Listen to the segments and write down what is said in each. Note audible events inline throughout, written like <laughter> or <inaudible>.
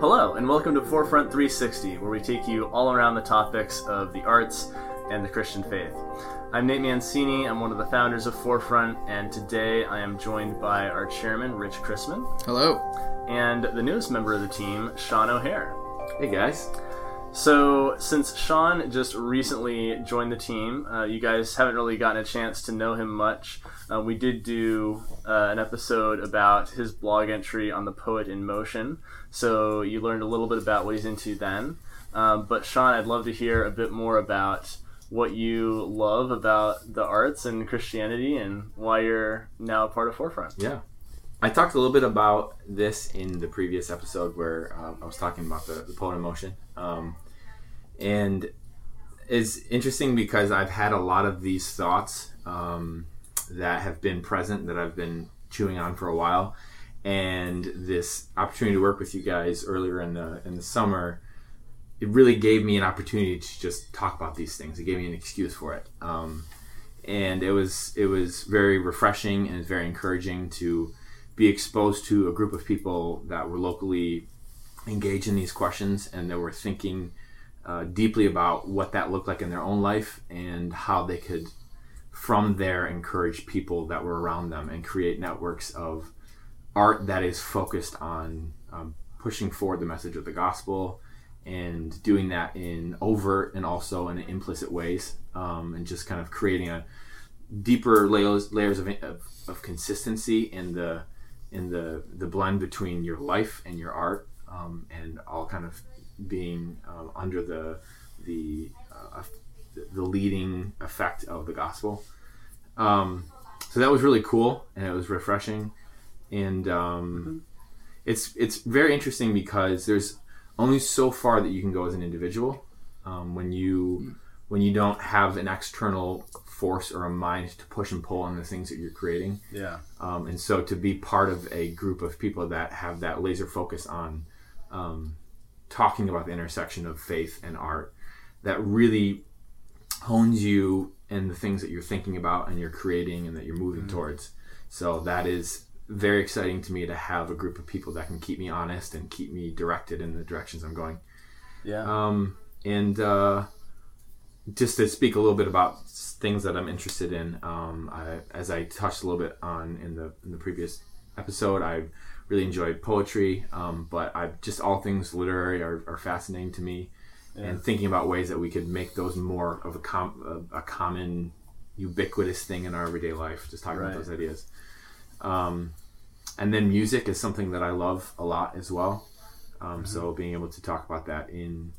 Hello, and welcome to Forefront 360, where we take you all around the topics of the arts and the Christian faith. I'm Nate Mancini, I'm one of the founders of Forefront, and today I am joined by our chairman, Rich Chrisman, Hello. and the newest member of the team, Sean O'Hare. Hey guys. So, since Sean just recently joined the team, uh, you guys haven't really gotten a chance to know him much. Uh, we did do uh, an episode about his blog entry on the Poet in Motion, so you learned a little bit about what he's into then. Um, but, Sean, I'd love to hear a bit more about what you love about the arts and Christianity and why you're now a part of Forefront. Yeah. I talked a little bit about this in the previous episode where um, I was talking about the, the poet in motion. Um, and it's interesting because I've had a lot of these thoughts um, that have been present that I've been chewing on for a while. And this opportunity to work with you guys earlier in the in the summer, it really gave me an opportunity to just talk about these things. It gave me an excuse for it. Um, and it was it was very refreshing and very encouraging to be exposed to a group of people that were locally engaged in these questions and that were thinking uh, deeply about what that looked like in their own life and how they could from there encourage people that were around them and create networks of art that is focused on um, pushing forward the message of the gospel and doing that in overt and also in implicit ways um, and just kind of creating a deeper layers layers of, of, of consistency in the in the the blend between your life and your art um, and all kind of being uh, under the the uh, the leading effect of the gospel. Um, so that was really cool and it was refreshing. And um, it's it's very interesting because there's only so far that you can go as an individual um, when you when you don't have an external force or a mind to push and pull on the things that you're creating. Yeah. um, and so to be part of a group of people that have that laser focus on um, talking about the intersection of faith and art that really hones you in the things that you're thinking about and you're creating and that you're moving towards. So that is very exciting to me to have a group of people that can keep me honest and keep me directed in the directions i'm going. Yeah. um, and uh, just to speak a little bit about things that I'm interested in, um, I, as I touched a little bit on in the in the previous episode, I really enjoyed poetry, um, but I just all things literary are, are fascinating to me, and thinking about ways that we could make those more of a com- a, a common, ubiquitous thing in our everyday life. Just talking Right. about those ideas. Um, and then music is something that I love a lot as well. Um, So being able to talk about that in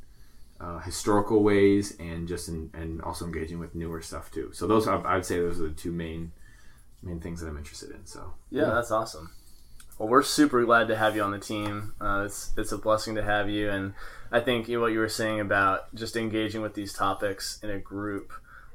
uh, historical ways and just in, and also engaging with newer stuff too. So those are, I would say those are the two main main things that I'm interested in. So Yeah, that's awesome. Well, we're super glad to have you on the team. Uh, it's it's a blessing to have you, and I think you know, what you were saying about just engaging with these topics in a group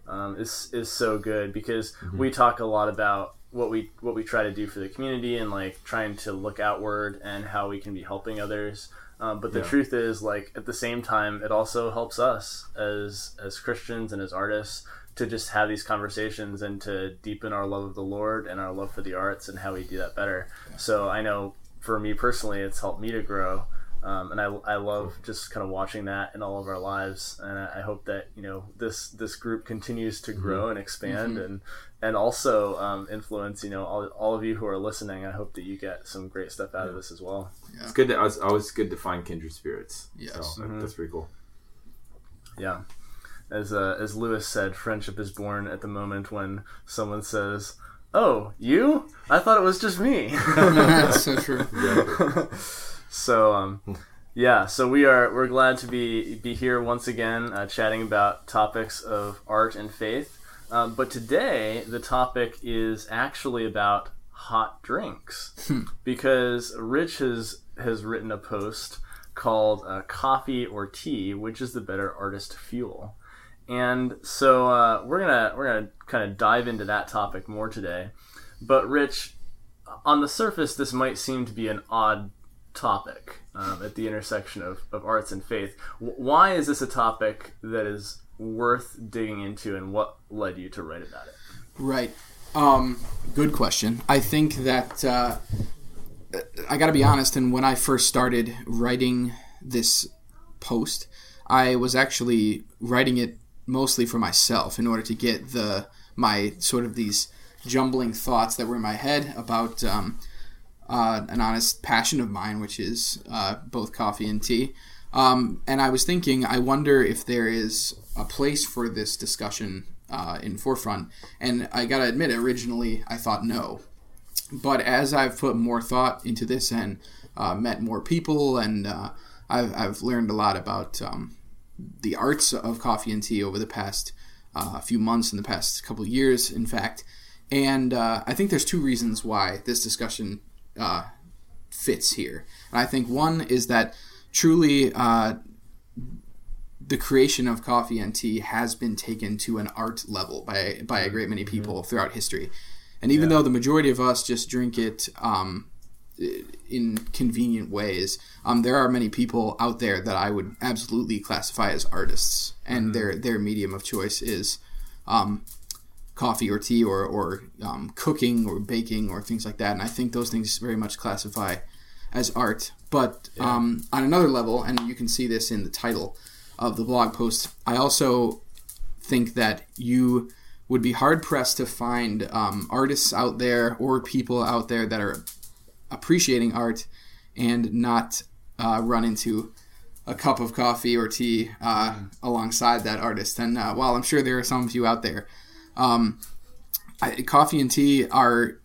um, is is so good because we talk a lot about what we what we try to do for the community and like trying to look outward and how we can be helping others. Um, but the Yeah. truth is, like at the same time, it also helps us as as Christians and as artists to just have these conversations and to deepen our love of the Lord and our love for the arts and how we do that better. So I know for me personally, it's helped me to grow. Um, and I, I love just kind of watching that in all of our lives, and I I hope that you know this this group continues to grow and expand, and and also um, influence you know all, all of you who are listening. I hope that you get some great stuff out of this as well. it's good. To, it's always good to find kindred spirits. Yes. so that- that's pretty cool. Yeah. As uh, as Lewis said, friendship is born at the moment when someone says, "Oh, you? I thought it was just me." <laughs> <laughs> That's so true. <laughs> so um, yeah, so we are we're glad to be be here once again, uh, chatting about topics of art and faith. Um, but today the topic is actually about hot drinks because Rich has has written a post called uh, "Coffee or Tea, which is the better artist fuel." And so uh, we're gonna we're gonna kind of dive into that topic more today. But Rich, on the surface, this might seem to be an odd topic um, at the intersection of, of arts and faith. W- why is this a topic that is worth digging into, and what led you to write about it? Right. Um, good question. I think that uh, I got to be honest. And when I first started writing this post, I was actually writing it mostly for myself in order to get the my sort of these jumbling thoughts that were in my head about um, uh, an honest passion of mine, which is uh, both coffee and tea. Um, and I was thinking, I wonder if there is a place for this discussion uh, in forefront. And I gotta admit, originally I thought no, but as I've put more thought into this and uh, met more people, and uh, I've, I've learned a lot about um, the arts of coffee and tea over the past uh, few months, in the past couple years, in fact. And uh, I think there's two reasons why this discussion uh, fits here. And I think one is that truly uh, the creation of coffee and tea has been taken to an art level by by a great many people mm-hmm. throughout history. And even yeah. though the majority of us just drink it um, in convenient ways, um, there are many people out there that I would absolutely classify as artists, and mm-hmm. their their medium of choice is um, coffee or tea or or um, cooking or baking or things like that. And I think those things very much classify as art. But yeah. Um, on another level, and you can see this in the title of the blog post, I also think that you would be hard pressed to find um, artists out there or people out there that are appreciating art and not uh, run into a cup of coffee or tea uh, mm. alongside that artist. And uh, while I'm sure there are some of you out there, um, I, coffee and tea are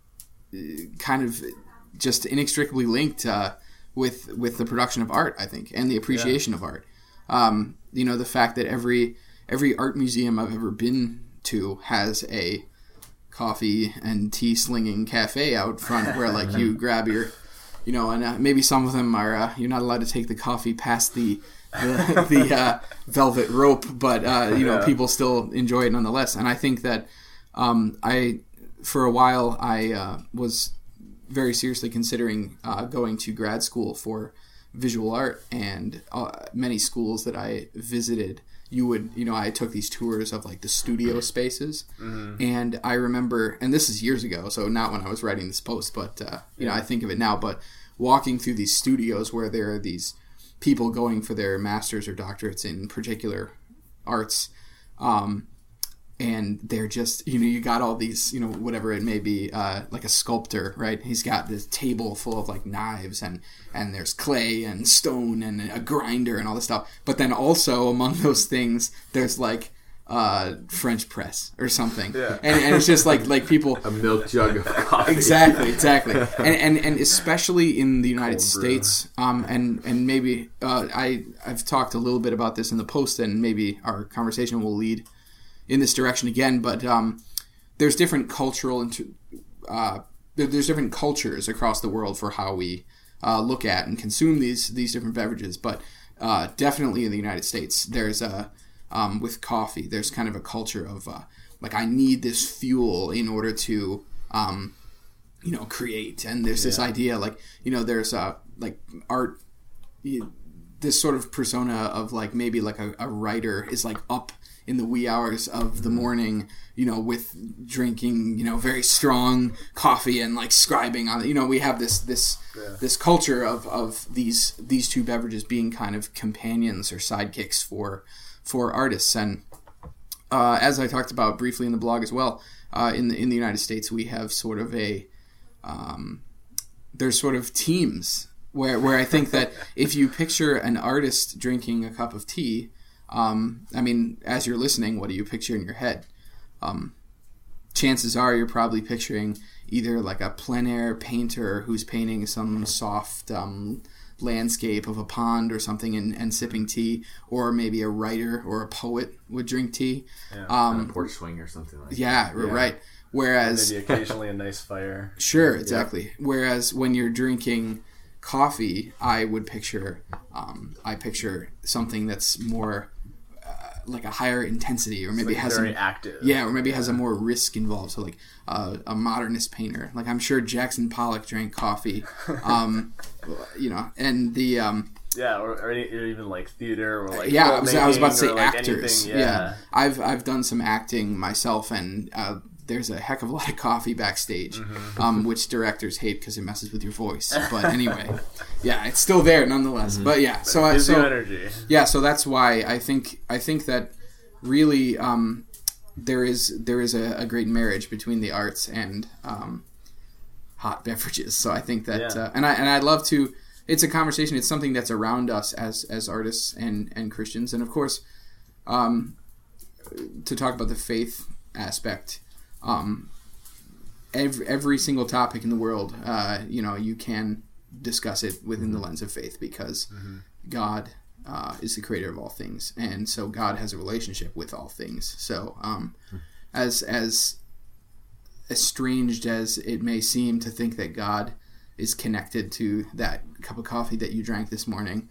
uh, kind of just inextricably linked uh, with with the production of art, I think, and the appreciation yeah. of art. Um, you know, the fact that every every art museum I've ever been to has a coffee and tea slinging cafe out front where like you <laughs> grab your you know and uh, maybe some of them are uh, you're not allowed to take the coffee past the <laughs> the, the uh, velvet rope but uh, you know yeah. people still enjoy it nonetheless and i think that um, i for a while i uh, was very seriously considering uh, going to grad school for visual art and many schools that i visited you would you know i took these tours of like the studio spaces mm-hmm. and i remember and this is years ago so not when i was writing this post but uh, you yeah. know i think of it now but walking through these studios where there are these people going for their masters or doctorates in particular arts um, and they're just you know you got all these you know whatever it may be uh, like a sculptor right? He's got this table full of like knives and and there's clay and stone and a grinder and all this stuff. But then also among <laughs> those things there's like uh, French press or something, yeah. and, and it's just like like people <laughs> a milk jug of <laughs> coffee. Exactly, exactly, and, and and especially in the United Cold States, um, and and maybe uh, I I've talked a little bit about this in the post, and maybe our conversation will lead in this direction again. But um, there's different cultural and uh, there's different cultures across the world for how we uh, look at and consume these these different beverages. But uh, definitely in the United States, there's a um, with coffee. There's kind of a culture of uh, like I need this fuel in order to um, you know create. And there's yeah. this idea like you know there's uh, like art. You, this sort of persona of like maybe like a, a writer is like up in the wee hours of the morning, you know, with drinking, you know, very strong coffee and like scribing on it. You know, we have this this yeah. this culture of, of these these two beverages being kind of companions or sidekicks for for artists. And uh, as I talked about briefly in the blog as well, uh, in the in the United States, we have sort of a um, there's sort of teams where where I think that if you picture an artist drinking a cup of tea um, I mean, as you're listening, what do you picture in your head? Um, chances are you're probably picturing either like a plein air painter who's painting some soft um, landscape of a pond or something and, and, sipping tea, or maybe a writer or a poet would drink tea. Yeah, um, porch swing or something like yeah, that. Yeah, right. Whereas maybe occasionally a nice fire. <laughs> Sure, exactly. Yeah. Whereas when you're drinking coffee, I would picture um, I picture something that's more like a higher intensity, or maybe like has very a, active. Yeah, or maybe yeah. has a more risk involved. So like uh, a modernist painter, like I'm sure Jackson Pollock drank coffee, <laughs> um, you know, and the um, yeah, or, or, even like theater or like yeah. I was, I was, about to say actors. yeah. yeah. I've I've done some acting myself, and uh, there's a heck of a lot of coffee backstage, Mm-hmm. um, which directors hate because it messes with your voice. But anyway, yeah, it's still there nonetheless. But yeah, so I so energy. yeah, so that's why I think I think that really um, there is there is a, a great marriage between the arts and um, hot beverages. So I think that Yeah. uh, and I and I'd love to. It's a conversation. It's something that's around us as as artists and and Christians, and of course, um, to talk about the faith aspect. Um, every every single topic in the world, uh, you know, you can discuss it within the lens of faith because God uh, is the creator of all things, and so God has a relationship with all things. So, um, as as estranged as it may seem to think that God is connected to that cup of coffee that you drank this morning,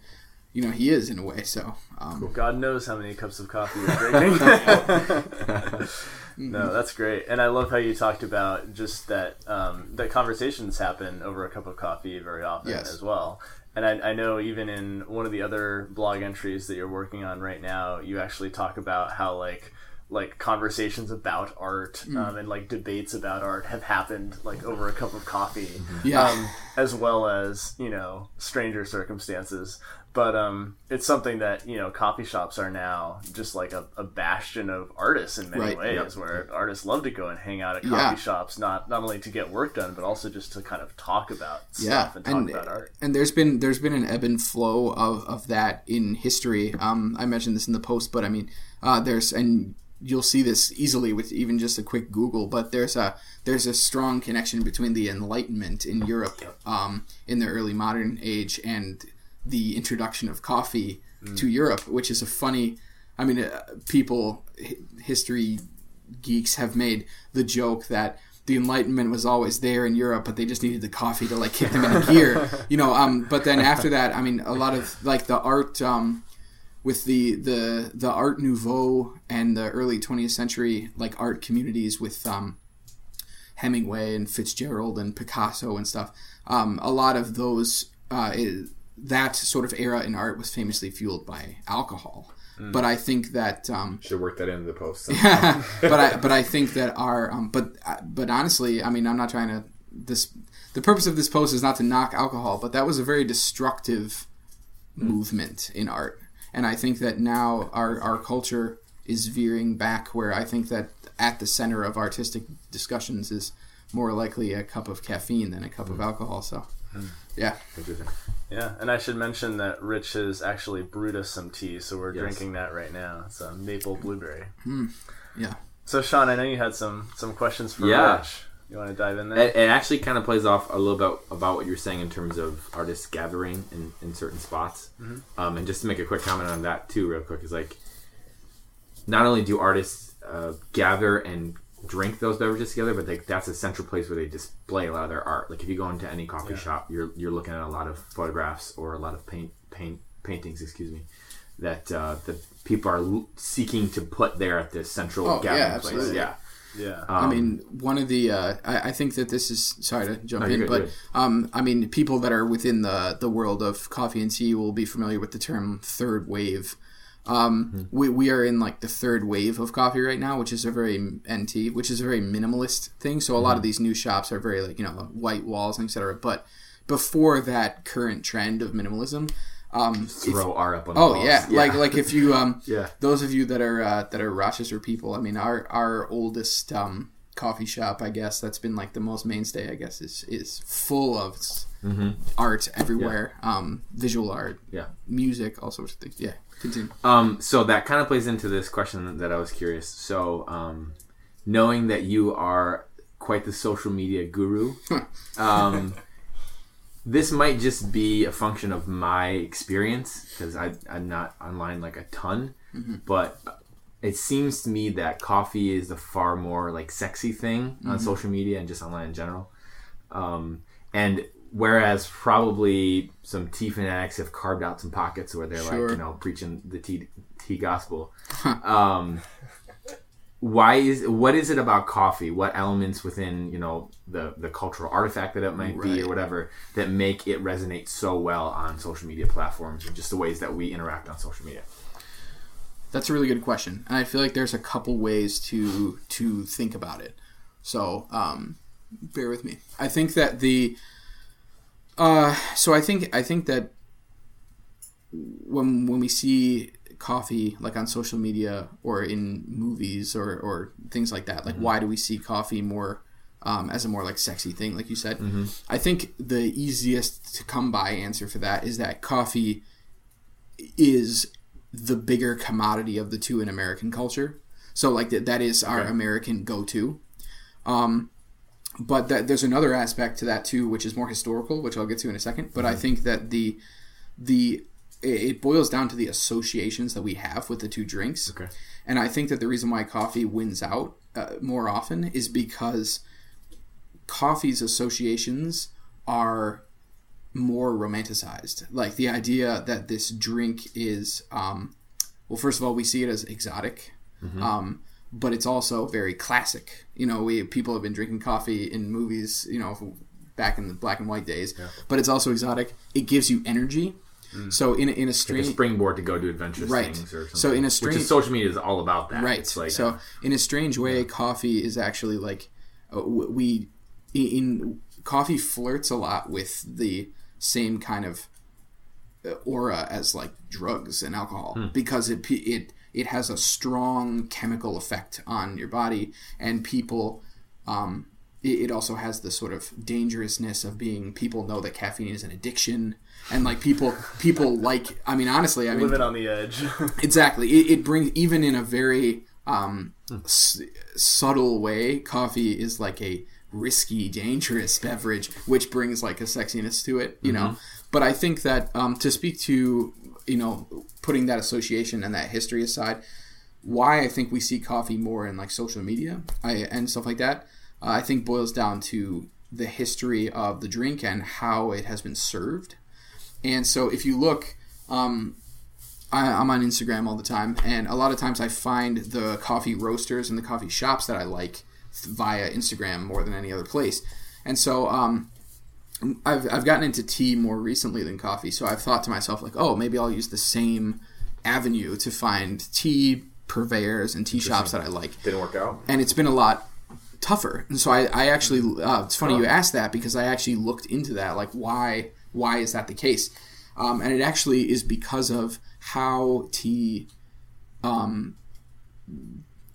you know, He is in a way. So, um, God knows how many cups of coffee you're <laughs> drinking. <laughs> no, that's great, and I love how you talked about just that um, that conversations happen over a cup of coffee very often Yes. as well. And I, I know even in one of the other blog entries that you're working on right now, you actually talk about how like like conversations about art um, and like debates about art have happened like over a cup of coffee yeah, um, as well as you know stranger circumstances. But um, it's something that you know coffee shops are now just like a, a bastion of artists in many Right. ways, where artists love to go and hang out at coffee Yeah. shops, not not only to get work done, but also just to kind of talk about yeah, stuff and talk and about art. and there's been there's been an ebb and flow of, of that in history. Um, I mentioned this in the post, but I mean, uh, there's and you'll see this easily with even just a quick Google. But there's a there's a strong connection between the Enlightenment in Europe um, in the early modern age and the introduction of coffee to Europe, which is a funny. I mean, uh, people, hi- history geeks have made the joke that the Enlightenment was always there in Europe, but they just needed the coffee to like kick them into gear, you know. Um, but then after <laughs> that, I mean, a lot of like the art, um, with the the the Art Nouveau and the early 20th century like art communities with um, Hemingway and Fitzgerald and Picasso and stuff. Um, a lot of those uh, i- that sort of era in art was famously fueled by alcohol. But I think that um, Should work that into the post. Yeah, <laughs> but I but I think that our um, but but honestly, I mean, I'm not trying to this. The purpose of this post is not to knock alcohol, but that was a very destructive movement in art, and I think that now our our culture is veering back where I think that at the center of artistic discussions is more likely a cup of caffeine than a cup of alcohol. So, yeah, Interesting. Yeah, and I should mention that Rich has actually brewed us some tea, so we're Yes. drinking that right now. It's a maple blueberry. yeah. So Sean, I know you had some some questions for Yeah. Rich. You want to dive in there? It, it actually kind of plays off a little bit about what you're saying in terms of artists gathering in, in certain spots. Um, and just to make a quick comment on that too, real quick, is like not only do artists uh, gather and drink those beverages together, but like that's a central place where they display a lot of their art. Like if you go into any coffee shop, you're you're looking at a lot of photographs or a lot of paint paint paintings, excuse me, that uh, that people are l- seeking to put there at this central Oh, yeah, gathering place. absolutely. Yeah. yeah. I mean, one of the uh, I, I think that this is sorry to jump No, in, good, but um, I mean, people that are within the the world of coffee and tea will be familiar with the term third wave. Um, Mm-hmm. we, we are in like the third wave of coffee right now, which is a very NT, which is a very minimalist thing. So a Mm-hmm. lot of these new shops are very like you know white walls, etc. But before that current trend of minimalism, um, if- Throw art up on the Oh walls. yeah. like like if you um <laughs> Yeah. those of you that are uh, that are Rochester people, I mean our our oldest um coffee shop, I guess that's been like the most mainstay, I guess is is full of s- art everywhere, um visual art, Yeah. music, all sorts of things. Yeah, continue. Um, so that kind of plays into this question that I was curious. So, um, knowing that you are quite the social media guru, <laughs> um, this might just be a function of my experience because I'm not online like a ton, but it seems to me that coffee is the far more like sexy thing on social media and just online in general. Um, and whereas probably some tea fanatics have carved out some pockets where they're Sure. like, you know, preaching the tea tea gospel. um, why is what is it about coffee? What elements within you know the the cultural artifact that it might be or whatever that make it resonate so well on social media platforms and just the ways that we interact on social media? That's a really good question, and I feel like there's a couple ways to to think about it. So um, bear with me. I think that the uh, so I think I think that when when we see coffee like on social media or in movies or, or things like that like why do we see coffee more um, as a more like sexy thing like you said i think the easiest to come by answer for that is that coffee is the bigger commodity of the two in american culture. So like that that is our american go-to. Um, but that, there's another aspect to that too which is more historical which i'll get to in a second. But i think that the the it it boils down to the associations that we have with the two drinks. Okay. And I think that the reason why coffee wins out uh, more often is because coffee's associations are more romanticized. Like the idea that this drink is, um, well, first of all, we see it as exotic, um, but it's also very classic. You know, we people have been drinking coffee in movies, you know, back in the black and white days, but it's also exotic. It gives you energy. So in a, in a a strange springboard to go do adventurous Right. things or something. So in a which strange- is social media is all about that. right It's like so in a strange way coffee is actually like uh, we in coffee flirts a lot with the same kind of uh, aura as like drugs and alcohol Hmm. because it it it has a strong chemical effect on your body and people um it, it also has the sort of dangerousness of being people know that caffeine is an addiction and like people people <laughs> like i mean honestly i mean Living on the edge. <laughs> exactly it, it brings even in a very um, s- subtle way coffee is like a risky dangerous <laughs> beverage which brings like a sexiness to it you know? But i think that um, to speak to you know putting that association and that history aside why i think we see coffee more in like social media I, and stuff like that uh, i think boils down to the history of the drink and how it has been served. And so if you look um, I, I'm on Instagram all the time, and a lot of times I find the coffee roasters and the coffee shops that I like via Instagram more than any other place. And so um, I've, I've gotten into tea more recently than coffee, so I've thought to myself, like, oh, maybe I'll use the same avenue to find tea purveyors and tea shops that I like didn't work out. and it's been a lot tougher. And so I, I actually, uh, it's funny you asked that because I actually looked into that, like why why is that the case? Um, and it actually is because of how tea um,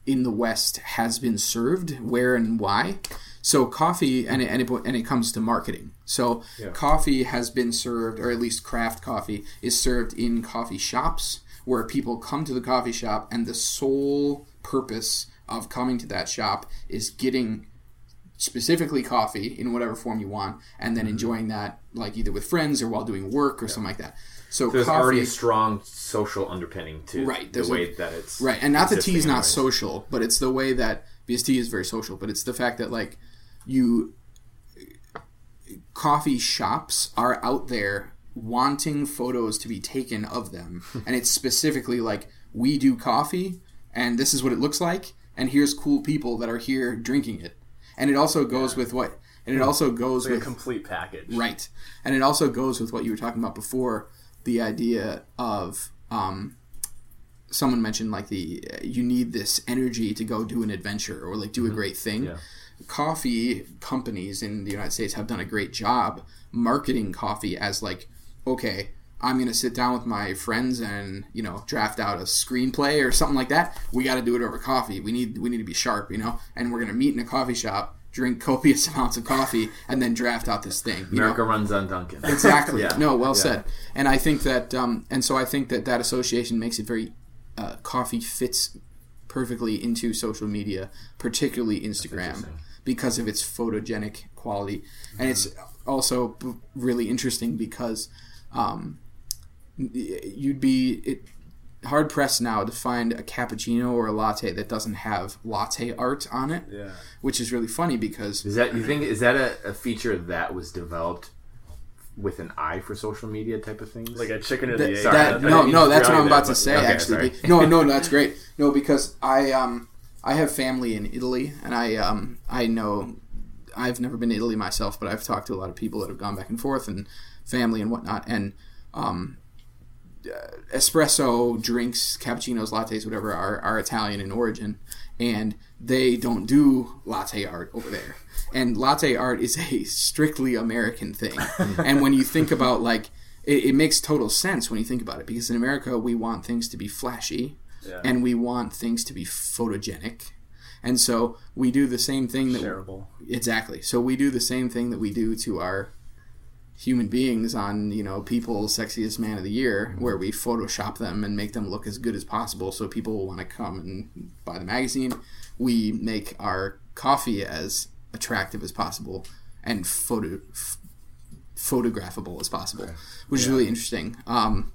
in the West has been served, where and why. So coffee, and it, and it, and it comes to marketing. So coffee has been served, or at least craft coffee is served in coffee shops, where people come to the coffee shop, and the sole purpose of coming to that shop is getting specifically coffee in whatever form you want, and then mm-hmm. enjoying that like either with friends or while doing work or something like that. So There's coffee, already a strong social underpinning to Right, the there's a- way that it's Right, and not that tea is not anyways. social, but it's the way that because tea is very social, but it's the fact that like you coffee shops are out there wanting photos to be taken of them, <laughs> and it's specifically like we do coffee, and this is what it looks like, and here's cool people that are here drinking it, and it also goes with what, and it also goes like a with complete package. Right. And it also goes with what you were talking about before the idea of um, someone mentioned like the you need this energy to go do an adventure or like do a great thing. Yeah. Coffee companies in the United States have done a great job marketing coffee as like okay, I'm going to sit down with my friends and, you know, draft out a screenplay or something like that. We got to do it over coffee. We need we need to be sharp, you know. And we're going to meet in a coffee shop, drink copious <laughs> amounts of coffee and then draft out this thing. You know? America runs on Dunkin'. <laughs> Exactly. Yeah. No, well Yeah. said. And I think that, um, and so I think that that association makes it very, uh, coffee fits perfectly into social media, particularly Instagram, because of its photogenic quality. And it's also really interesting because um, you'd be it, hard pressed now to find a cappuccino or a latte that doesn't have latte art on it, Yeah. which is really funny because Is that you think is that a, a feature that was developed with an eye for social media type of things? Like a chicken or That, the egg. Sorry, that- didn't no, no, that's what I'm about there, to say. okay, actually, sorry. no, no, no, that's great. No, because I um I have family in Italy, and I um I know I've never been to Italy myself, but I've talked to a lot of people that have gone back and forth and family and whatnot, and um. Uh, Espresso drinks, cappuccinos, lattes, whatever, are, are Italian in origin, and they don't do latte art over there. And latte art is a strictly American thing. <laughs> and when you think about like it, it makes total sense when you think about it because in America we want things to be flashy Yeah. and we want things to be photogenic. And so we do the same thing that Shareable. Exactly. So we do the same thing that we do to our human beings on, you know, People's Sexiest Man of the Year, where we Photoshop them and make them look as good as possible so people will want to come and buy the magazine. We make our coffee as attractive as possible and photo f- photographable as possible, which is really interesting. Um,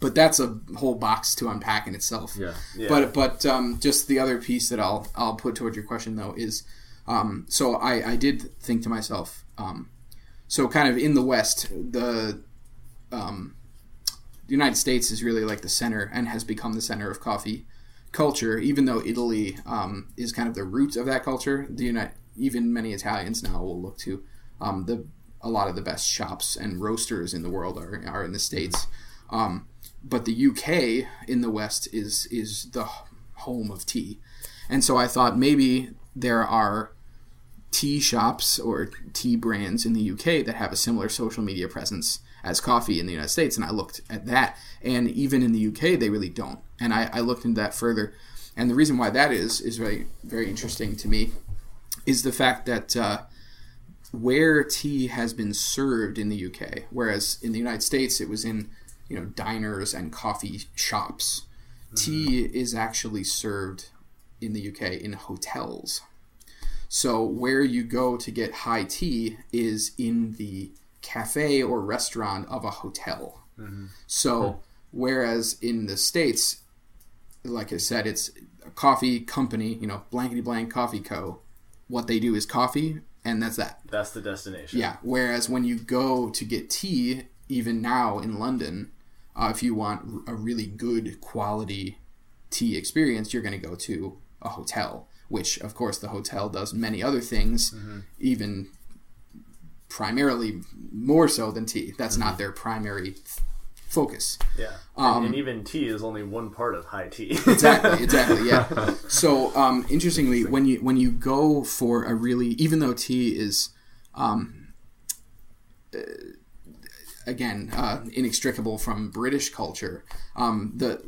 but that's a whole box to unpack in itself. Yeah. Yeah. But but um, just the other piece that I'll I'll put towards your question though is, um, so I I did think to myself, um, so kind of in the West the, um, the United States is really like the center and has become the center of coffee culture. Even though Italy um, is kind of the root of that culture, the United even many Italians now will look to um, the a lot of the best shops and roasters in the world are, are in the states. Um, but the UK in the West is is the home of tea, and so I thought maybe there are tea shops or tea brands in the UK that have a similar social media presence as coffee in the United States, and I looked at that, and even in the UK they really don't, and I, I looked into that further, and the reason why that is is very very interesting to me, is the fact that. Uh, where tea has been served in the UK, whereas in the United States it was in you know diners and coffee shops. Tea is actually served in the UK in hotels. So where you go to get high tea is in the cafe or restaurant of a hotel. So whereas in the states, like I said, it's a coffee company, you know, blankety blank coffee co. What they do is coffee, and that's that. That's the destination. Yeah. Whereas when you go to get tea, even now in London, uh, if you want a really good quality tea experience, you're going to go to a hotel, which, of course, the hotel does many other things, even primarily more so than tea. That's not their primary f- focus. Yeah. Um, and, and even tea is only one part of high tea. <laughs> exactly exactly yeah <laughs> so um, interestingly when you when you go for a really even though tea is um, uh, again uh, inextricable from british culture um, the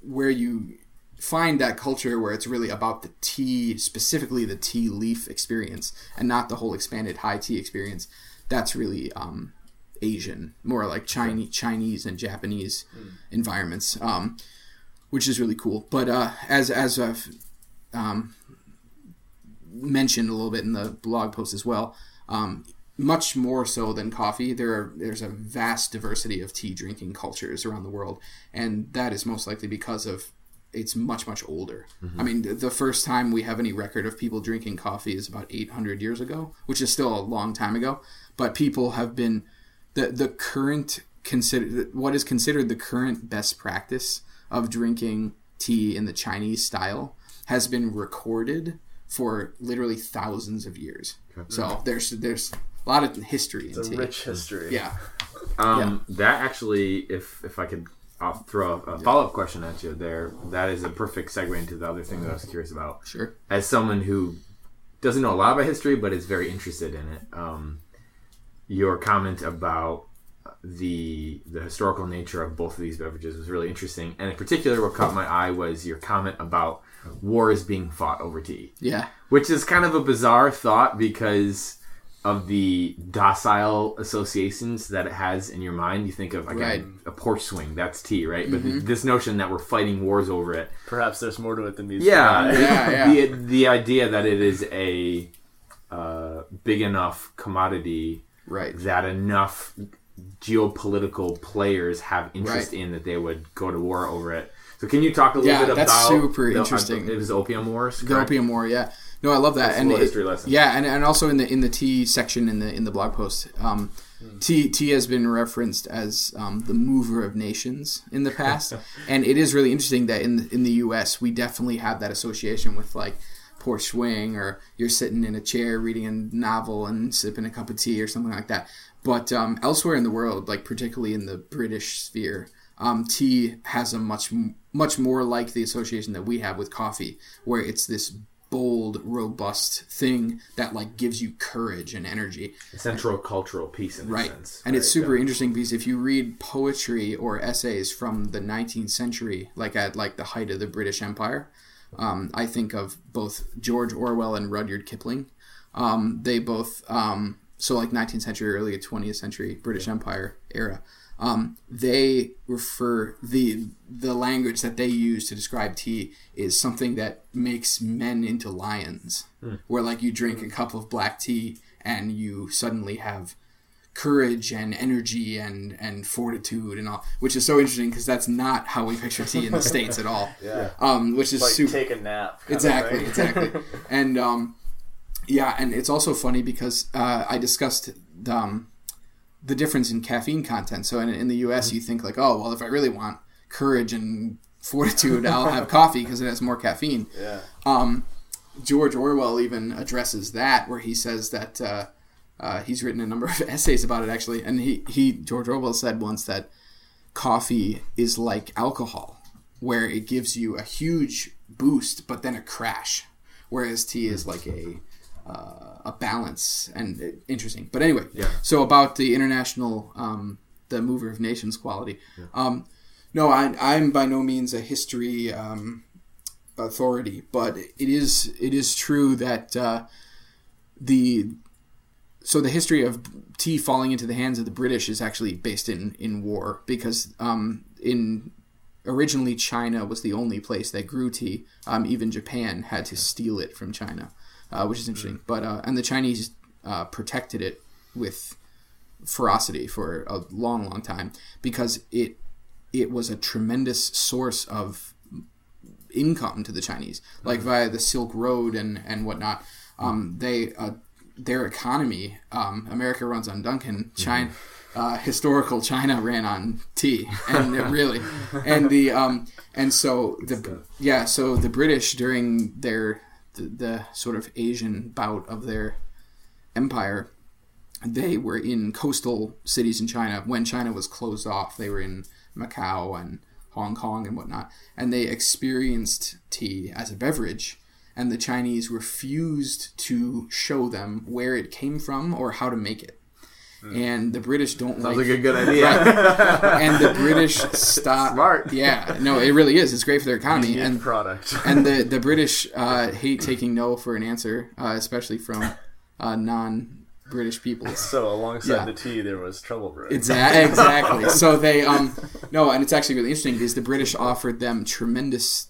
where you find that culture where it's really about the tea specifically the tea leaf experience and not the whole expanded high tea experience. That's really um, asian more like chinese chinese and japanese environments um, which is really cool. But uh, as as I've um, mentioned a little bit in the blog post as well, um, much more so than coffee, there are, there's a vast diversity of tea drinking cultures around the world, and that is most likely because of it's much much older. I mean, th- the first time we have any record of people drinking coffee is about 800 years ago, which is still a long time ago. But people have been the the current consider what is considered the current best practice of drinking tea in the Chinese style has been recorded for literally thousands of years. So there's there's a lot of history in it's a tea. rich history. Yeah, Um, That actually, if if I could, I'll throw a, follow up question at you there. That is a perfect segue into the other thing that I was curious about. sure. As someone who doesn't know a lot about history but is very interested in it, um, your comment about the the historical nature of both of these beverages was really interesting. And in particular, what caught my eye was your comment about wars being fought over tea Yeah, which is kind of a bizarre thought because of the docile associations that it has in your mind. You think of again Right. Mm-hmm. a porch swing, that's tea, right? But this notion that we're fighting wars over it, Perhaps there's more to it than these. yeah, the. Yeah, yeah. the the idea that it is a uh, big enough commodity right. that enough geopolitical players have interest Right. in that they would go to war over it. So can you talk a little Yeah, bit that's about super the- uh, interesting. It was opium wars. The opium war, yeah. No, I love that. That's and it- history lesson. Yeah, and, and also in the in the tea section in the in the blog post, um, tea tea has been referenced as um, the mover of nations in the past, <laughs> and it is really interesting that in in the U.S. we definitely have that association with like poor swing or you're sitting in a chair reading a novel and sipping a cup of tea or something like that. But um, elsewhere in the world, like particularly in the British sphere, um, tea has a much much more like the association that we have with coffee, where it's this bold, robust thing that like gives you courage and energy. A central cultural piece in Right. a sense. And it's right? super interesting because if you read poetry or essays from the 19th century, like at like the height of the British Empire, um, I think of both George Orwell and Rudyard Kipling. Um, they both, um, so like 19th century, early 20th century British Empire era. Um, they refer the the language that they use to describe tea is something that makes men into lions, where like you drink a cup of black tea and you suddenly have courage and energy and and fortitude and all, which is so interesting because that's not how we picture tea in the <laughs> states at all. Yeah. Um, which is Like super take a nap. kind of exactly exactly <laughs> and um yeah and it's also funny because uh, i discussed the, um, the difference in caffeine content. So in, in the us you think like oh well if i really want courage and <laughs> fortitude i'll have coffee because it has more caffeine. Yeah. um, George Orwell even addresses that, where he says that uh, uh, he's written a number of <laughs> essays about it actually, and he, he George Orwell said once that coffee is like alcohol, where it gives you a huge boost but then a crash, whereas tea is like a uh, a balance and uh, interesting. But anyway, Yeah. so about the international, um, the mover of nations quality. Um, no, I, I'm by no means a history. Um, authority, but it is it is true that uh, the so the history of tea falling into the hands of the British is actually based in in war because um, in originally China was the only place that grew tea. Um, even Japan had to steal it from China, uh, which is interesting. But uh, and the Chinese uh, protected it with ferocity for a long, long time because it it was a tremendous source of income to the Chinese, like via the Silk Road and and whatnot. Um, they uh, their economy, um, America runs on Dunkin'. China, uh, historical China ran on tea, and it <laughs> really, and the um, and so the yeah, so the British during their the, the sort of Asian bout of their empire, they were in coastal cities in China when China was closed off. They were in Macau and Hong Kong and whatnot, and they experienced tea as a beverage. And the Chinese refused to show them where it came from or how to make it. And the British don't. Sounds like, like a good <laughs> idea. and the British <laughs> stop. Smart. Yeah, no, it really is. It's great for their economy. Unique And product. <laughs> and the the British uh, hate taking no for an answer, uh, especially from uh, non-British people. so alongside Yeah. the tea, there was trouble brewing. Exactly. Exactly. So they um no, and it's actually really interesting because the British offered them tremendous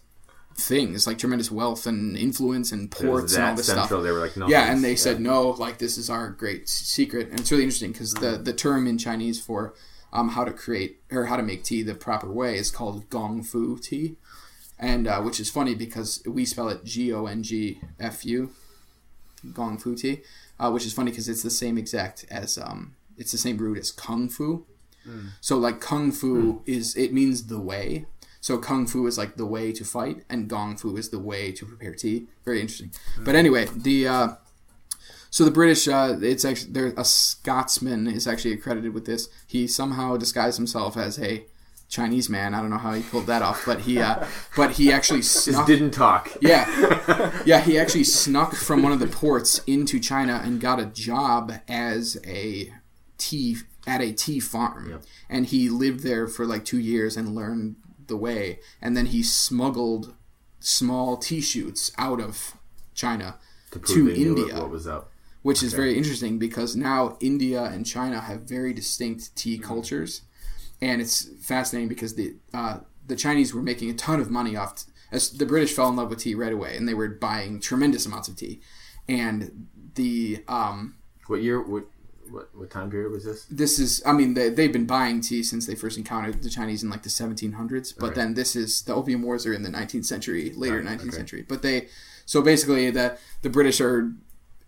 things like tremendous wealth and influence and ports and all this central. stuff. They were like, no. Yeah, and they said no, like this is our great secret, and it's really interesting because the the term in Chinese for um, how to create or how to make tea the proper way is called gong fu tea, and uh, which is funny because we spell it G O N G F U, gong fu tea, uh, which is funny because it's the same exact as um, it's the same root as kung fu. So like kung fu is it means the way. So kung fu is like the way to fight, and gong fu is the way to prepare tea. Very interesting. But anyway, the uh, so the British, uh, it's actually there. A Scotsman is actually accredited with this. He somehow disguised himself as a Chinese man. I don't know how he pulled that off, but he, uh, <laughs> but he actually snuck. didn't talk. Yeah, <laughs> yeah. He actually snuck from one of the ports into China and got a job as a tea at a tea farm, and he lived there for like two years and learned the way. And then he smuggled small tea shoots out of China To, to prove they knew India what was up. which is very interesting because now India and China have very distinct tea cultures, and it's fascinating because the uh, the Chinese were making a ton of money off. T- as the British fell in love with tea right away, and they were buying tremendous amounts of tea, and the um, What year? What what, what time period was this? this is I mean they, they've been buying tea since they first encountered the Chinese in like the 1700s but Right. then this is the opium wars are in the 19th century later Right, 19th okay. century but they so basically the the British are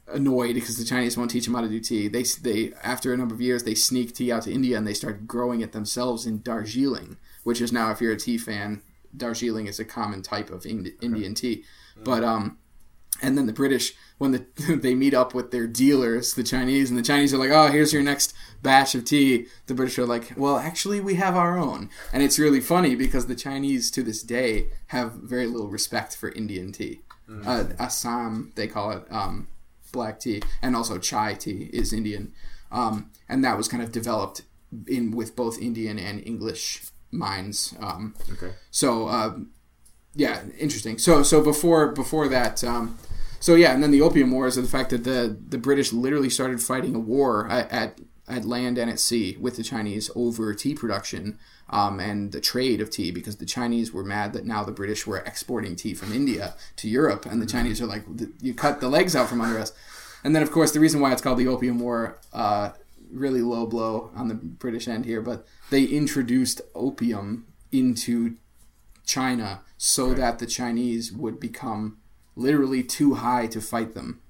annoyed because the Chinese won't teach them how to do tea they they after a number of years they sneak tea out to India and they start growing it themselves in Darjeeling which is now if you're a tea fan Darjeeling is a common type of Indi- Indian tea but um and then the British when the, <laughs> they meet up with their dealers, the Chinese, and the Chinese are like, "Oh, here's your next batch of tea." The British are like, "Well, actually, we have our own," and it's really funny because the Chinese to this day have very little respect for Indian tea. Uh, Assam, they call it um, black tea, and also chai tea is Indian, um, and that was kind of developed in with both Indian and English minds. Um, Okay. so uh, yeah, interesting. So so before before that, um, so yeah, and then the Opium Wars are the fact that the the British literally started fighting a war at at, at land and at sea with the Chinese over tea production. Um, and the trade of tea because the Chinese were mad that now the British were exporting tea from India to Europe, and the Chinese are like, "You cut the legs out from under us." And then, of course, the reason why it's called the Opium War, uh, really low blow on the British end here, but they introduced opium into China so that the Chinese would become literally too high to fight them.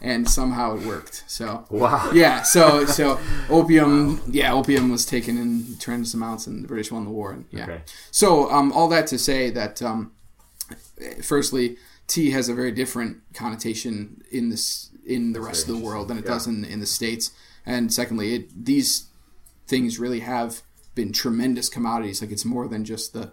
And somehow it worked. So Wow. <laughs> yeah, so <laughs> so opium, yeah, opium was taken in tremendous amounts, and the British won the war. And, yeah. Okay. So um, all that to say that, um, firstly, tea has a very different connotation in this in the rest of the world than it does in in the states. And secondly, it, these things really have been tremendous commodities. Like it's more than just the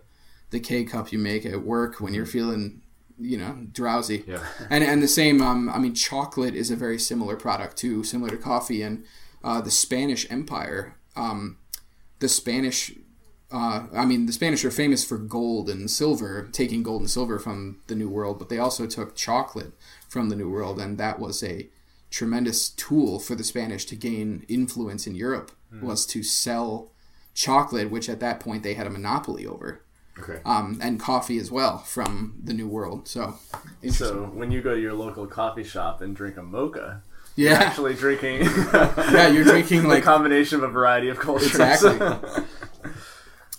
the K cup you make at work when you're feeling you know drowsy. Yeah. <laughs> And and the same. Um, I mean, chocolate is a very similar product too, similar to coffee. And uh, the Spanish Empire, um, the Spanish. Uh, I mean, the Spanish are famous for gold and silver, taking gold and silver from the New World, but they also took chocolate from the New World, and that was a tremendous tool for the Spanish to gain influence in Europe. Was to sell chocolate, which at that point they had a monopoly over, Okay. um, and coffee as well from the New World. So. So when you go to your local coffee shop and drink a mocha, you're actually drinking <laughs> <laughs> yeah, you're drinking like a combination of a variety of cultures. Exactly. <laughs>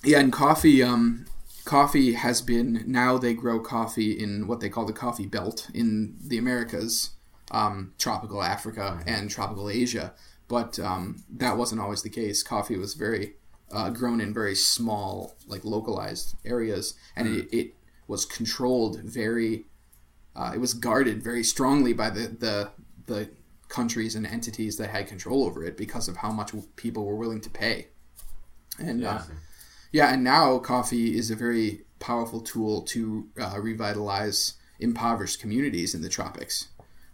Yeah, and coffee. Um, coffee has been now they grow coffee in what they call the coffee belt in the Americas, um, tropical Africa and tropical Asia. But um, that wasn't always the case. Coffee was very uh, grown in very small, like localized areas, and it, it was controlled very. Uh, it was guarded very strongly by the, the the countries and entities that had control over it because of how much people were willing to pay. And uh, yeah, and now coffee is a very powerful tool to uh, revitalize impoverished communities in the tropics,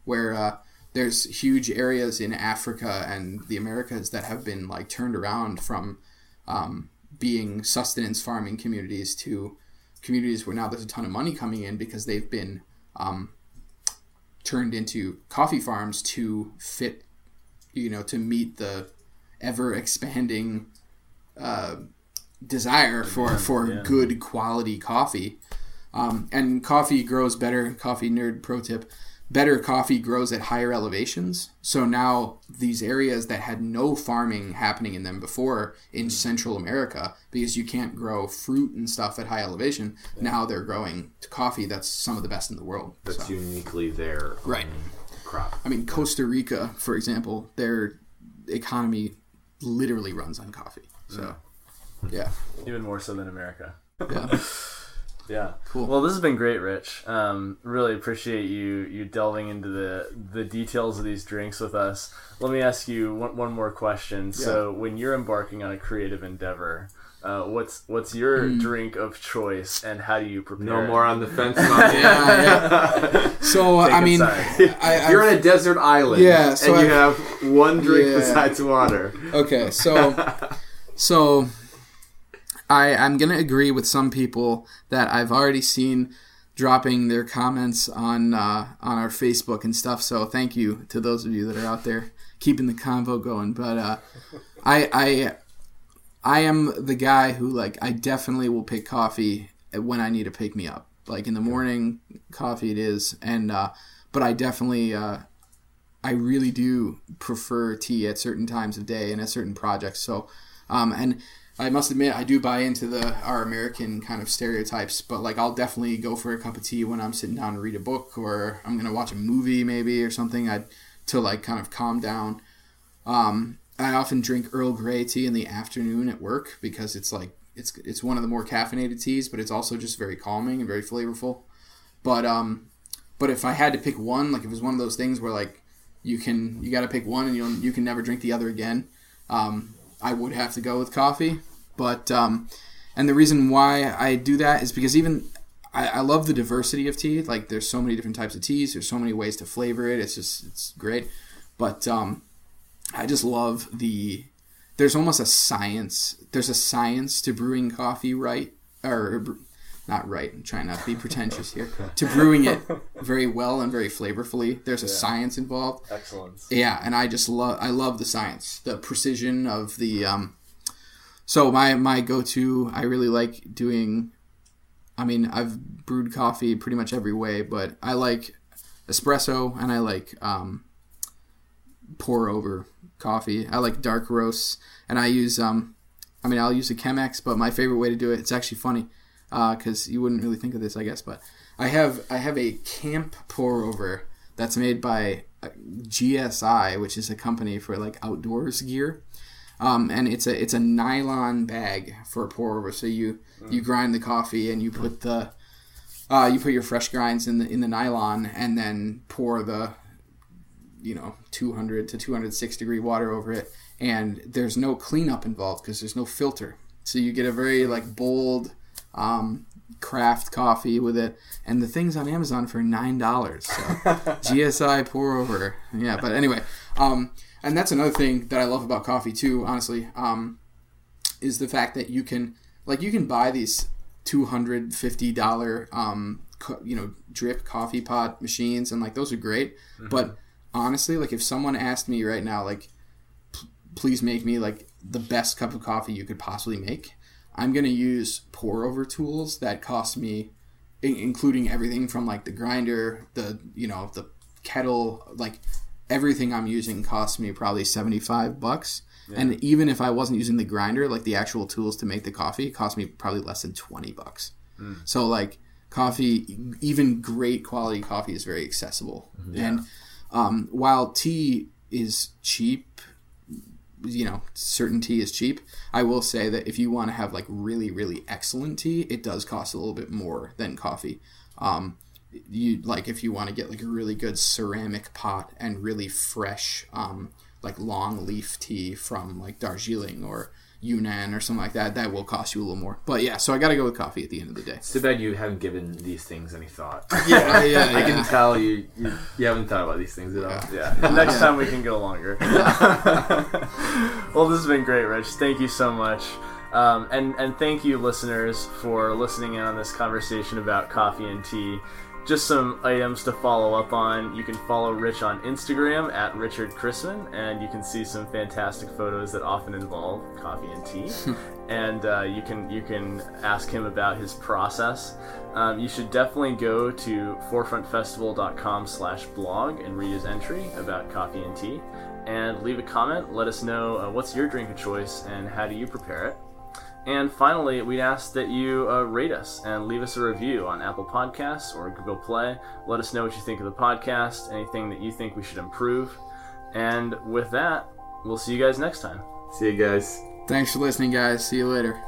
where uh, there's huge areas in Africa and the Americas that have been like turned around from um, being sustenance farming communities to communities where now there's a ton of money coming in because they've been um, turned into coffee farms to fit, you know, to meet the ever expanding uh, desire for for yeah. good quality coffee. Um, and coffee grows better. Coffee nerd pro tip: better coffee grows at higher elevations. So now these areas that had no farming happening in them before in mm. Central America, because you can't grow fruit and stuff at high elevation, now they're growing coffee that's some of the best in the world. That's So- uniquely their Right. crop. I mean, Costa Rica, for example, their economy literally runs on coffee. So, mm. yeah, Even more so than America. yeah. <laughs> Yeah. Cool. Well, this has been great, Rich. Um, really appreciate you you delving into the the details of these drinks with us. Let me ask you one, one more question. So, when you're embarking on a creative endeavor, uh, what's what's your Hmm. drink of choice, and how do you prepare? No it? more on the fence, <laughs> my man. yeah, <laughs> So, I mean, it I, You're I, on a desert island, Yeah, so and you have one drink Yeah. besides water. okay, so, <laughs> so I I'm gonna agree with some people that I've already seen dropping their comments on uh, on our Facebook and stuff. So thank you to those of you that are out there keeping the convo going. But uh, I I I am the guy who like I definitely will pick coffee when I need to pick me up. Like in the morning, coffee it is, and uh, but I definitely uh, I really do prefer tea at certain times of day and at certain projects. So, um, and I must admit, I do buy into the our American kind of stereotypes. But like, I'll definitely go for a cup of tea when I'm sitting down to read a book, or I'm gonna watch a movie maybe or something. I to like kind of calm down. Um, I often drink Earl Grey tea in the afternoon at work because it's like it's it's one of the more caffeinated teas, but it's also just very calming and very flavorful. But um, but if I had to pick one, like if it was one of those things where like you can you got to pick one and you you can never drink the other again, um, I would have to go with coffee. But um, and the reason why I do that is because even I, I love the diversity of tea. Like there's so many different types of teas. There's so many ways to flavor it. It's just it's great. But um, I just love the. There's almost a science. There's a science to brewing coffee right or not right. I'm trying not to be <laughs> pretentious here. to brewing it very well and very flavorfully. There's a yeah. science involved. Excellence. Yeah, and I just love. I love the science, the precision of the. Um, so my my go to. I really like doing I mean, I've brewed coffee pretty much every way, but I like espresso and I like um, pour over coffee. I like dark roasts, and I use um, I mean, I'll use a Chemex, but my favorite way to do it. It's actually funny because uh, you wouldn't really think of this, I guess, but I have I have a camp pour over that's made by uh, GSI, which is a company for like outdoors gear. Um, and it's a it's a nylon bag for a pour over. So you mm. you grind the coffee and you put the uh, you put your fresh grinds in the in the nylon and then pour the you know 200 to 206 degree water over it. And there's no cleanup involved because there's no filter. So you get a very like bold um, craft coffee with it. And the thing's on amazon for nine dollars. So <laughs> gsi pour over. Yeah but anyway um, and that's another thing that I love about coffee too. Honestly, um, is the fact that you can like you can buy these two hundred fifty dollar um, co- you know drip coffee pot machines, and like those are great. Mm-hmm. But honestly, like if someone asked me right now, like, p- please make me like the best cup of coffee you could possibly make, I'm gonna use pour over tools that cost me, including everything from like the grinder, the you know the kettle, like everything I'm using costs me probably 75 bucks. Yeah. And even if I wasn't using the grinder, like the actual tools to make the coffee, cost me probably less than 20 bucks. Mm. So like coffee, even great quality coffee is very accessible. Mm-hmm. Yeah. And um, while tea is cheap, you know, certain tea is cheap. I will say that if you want to have like really, really excellent tea, it does cost a little bit more than coffee. Um, you like if you want to get like a really good ceramic pot and really fresh um, like long leaf tea from like Darjeeling or Yunnan or something like that, that will cost you a little more. But yeah, so I got to go with coffee at the end of the day. It's too bad you haven't given these things any thought. <laughs> yeah, yeah, <laughs> I can tell you, you, you haven't thought about these things at all. Yeah, yeah. next time we can go longer. <laughs> well, this has been great, Rich. Thank you so much. Um, and and thank you, listeners, for listening in on this conversation about coffee and tea just some items to follow up on. You can follow Rich on Instagram at Richard Chrisman, and you can see some fantastic photos that often involve coffee and tea. <laughs> and uh, you can you can ask him about his process. Um, you should definitely go to forefrontfestival.com/blog and read his entry about coffee and tea, and leave a comment. Let us know uh, what's your drink of choice and how do you prepare it. And finally, we'd ask that you uh, rate us and leave us a review on Apple Podcasts or Google Play. Let us know what you think of the podcast, anything that you think we should improve. And with that, we'll see you guys next time. See you guys. Thanks for listening, guys. See you later.